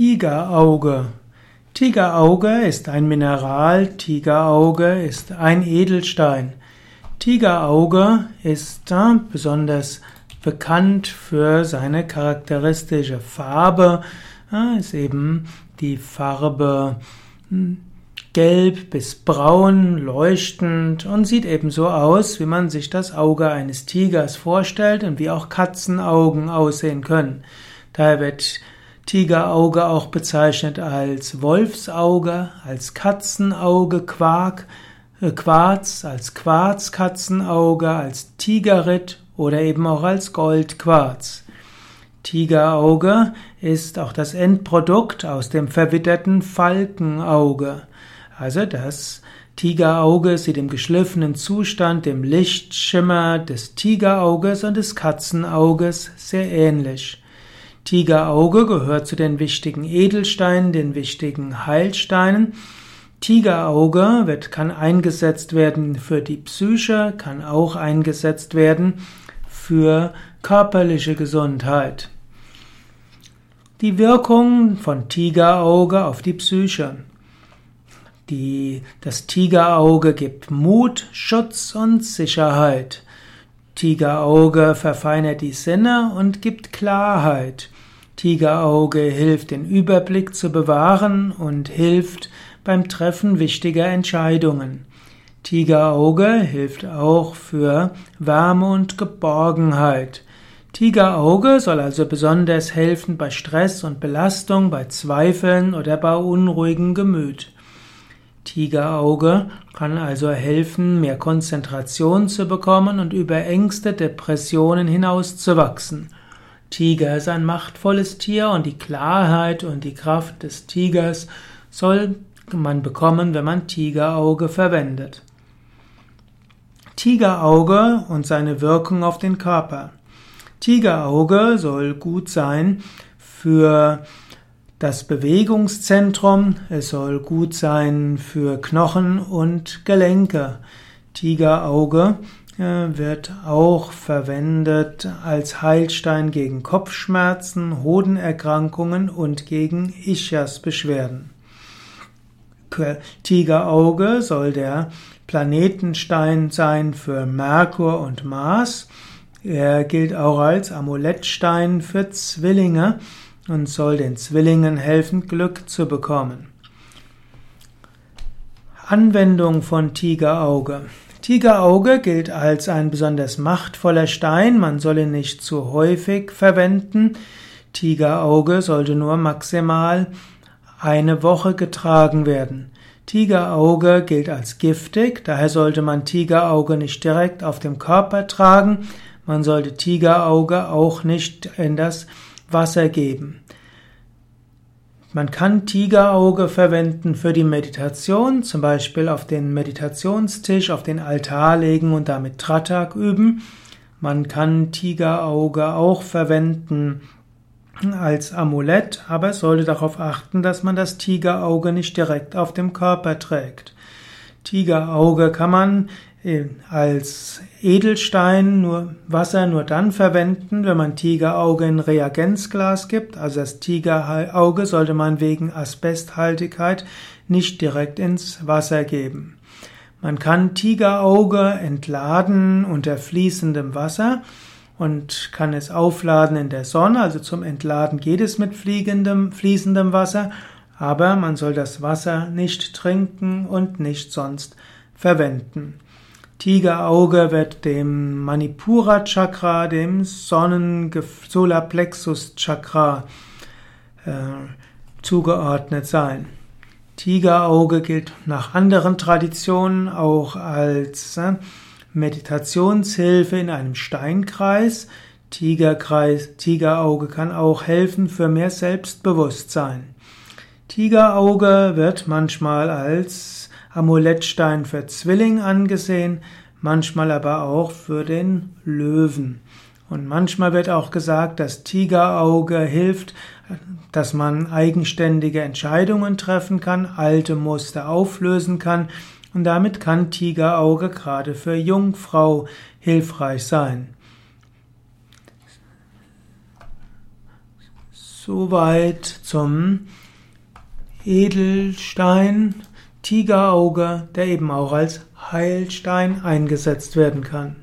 Tigerauge. Tigerauge ist ein Mineral, Tigerauge ist ein Edelstein. Tigerauge ist besonders bekannt für seine charakteristische Farbe, ist eben die Farbe hm, gelb bis braun, leuchtend und sieht ebenso aus, wie man sich das Auge eines Tigers vorstellt und wie auch Katzenaugen aussehen können. Daher wird Tigerauge auch bezeichnet als Wolfsauge, als Katzenauge, Quark, äh, Quarz, als Quarzkatzenauge, als Tigerit oder eben auch als Goldquarz. Tigerauge ist auch das Endprodukt aus dem verwitterten Falkenauge. Also das Tigerauge sieht im geschliffenen Zustand dem Lichtschimmer des Tigerauges und des Katzenauges sehr ähnlich. Tigerauge gehört zu den wichtigen Edelsteinen, den wichtigen Heilsteinen. Tigerauge wird, kann eingesetzt werden für die Psyche, kann auch eingesetzt werden für körperliche Gesundheit. Die Wirkung von Tigerauge auf die Psyche. Die, das Tigerauge gibt Mut, Schutz und Sicherheit. Tigerauge verfeinert die Sinne und gibt Klarheit. Tigerauge hilft, den Überblick zu bewahren und hilft beim Treffen wichtiger Entscheidungen. Tigerauge hilft auch für Wärme und Geborgenheit. Tigerauge soll also besonders helfen bei Stress und Belastung, bei Zweifeln oder bei unruhigem Gemüt. Tigerauge kann also helfen, mehr Konzentration zu bekommen und über Ängste, Depressionen hinauszuwachsen. Tiger ist ein machtvolles Tier und die Klarheit und die Kraft des Tigers soll man bekommen, wenn man Tigerauge verwendet. Tigerauge und seine Wirkung auf den Körper. Tigerauge soll gut sein für das Bewegungszentrum, es soll gut sein für Knochen und Gelenke. Tigerauge äh, wird auch verwendet als Heilstein gegen Kopfschmerzen, Hodenerkrankungen und gegen Ischiasbeschwerden. Tigerauge soll der Planetenstein sein für Merkur und Mars. Er gilt auch als Amulettstein für Zwillinge und soll den Zwillingen helfen, Glück zu bekommen. Anwendung von Tigerauge. Tigerauge gilt als ein besonders machtvoller Stein, man soll ihn nicht zu häufig verwenden. Tigerauge sollte nur maximal eine Woche getragen werden. Tigerauge gilt als giftig, daher sollte man Tigerauge nicht direkt auf dem Körper tragen, man sollte Tigerauge auch nicht in das Wasser geben. Man kann Tigerauge verwenden für die Meditation, zum Beispiel auf den Meditationstisch, auf den Altar legen und damit Tratak üben. Man kann Tigerauge auch verwenden als Amulett, aber es sollte darauf achten, dass man das Tigerauge nicht direkt auf dem Körper trägt. Tigerauge kann man als Edelstein nur Wasser nur dann verwenden, wenn man Tigerauge in Reagenzglas gibt. Also das Tigerauge sollte man wegen Asbesthaltigkeit nicht direkt ins Wasser geben. Man kann Tigerauge entladen unter fließendem Wasser und kann es aufladen in der Sonne. Also zum Entladen geht es mit fliegendem, fließendem Wasser, aber man soll das Wasser nicht trinken und nicht sonst verwenden. Tigerauge wird dem Manipura Chakra, dem Sonnen Solarplexus Chakra äh, zugeordnet sein. Tigerauge gilt nach anderen Traditionen auch als äh, Meditationshilfe in einem Steinkreis. Tigerkreis, Tigerauge kann auch helfen für mehr Selbstbewusstsein. Tigerauge wird manchmal als Amulettstein für Zwilling angesehen, manchmal aber auch für den Löwen. Und manchmal wird auch gesagt, dass Tigerauge hilft, dass man eigenständige Entscheidungen treffen kann, alte Muster auflösen kann und damit kann Tigerauge gerade für Jungfrau hilfreich sein. Soweit zum Edelstein Tigerauge, der eben auch als Heilstein eingesetzt werden kann.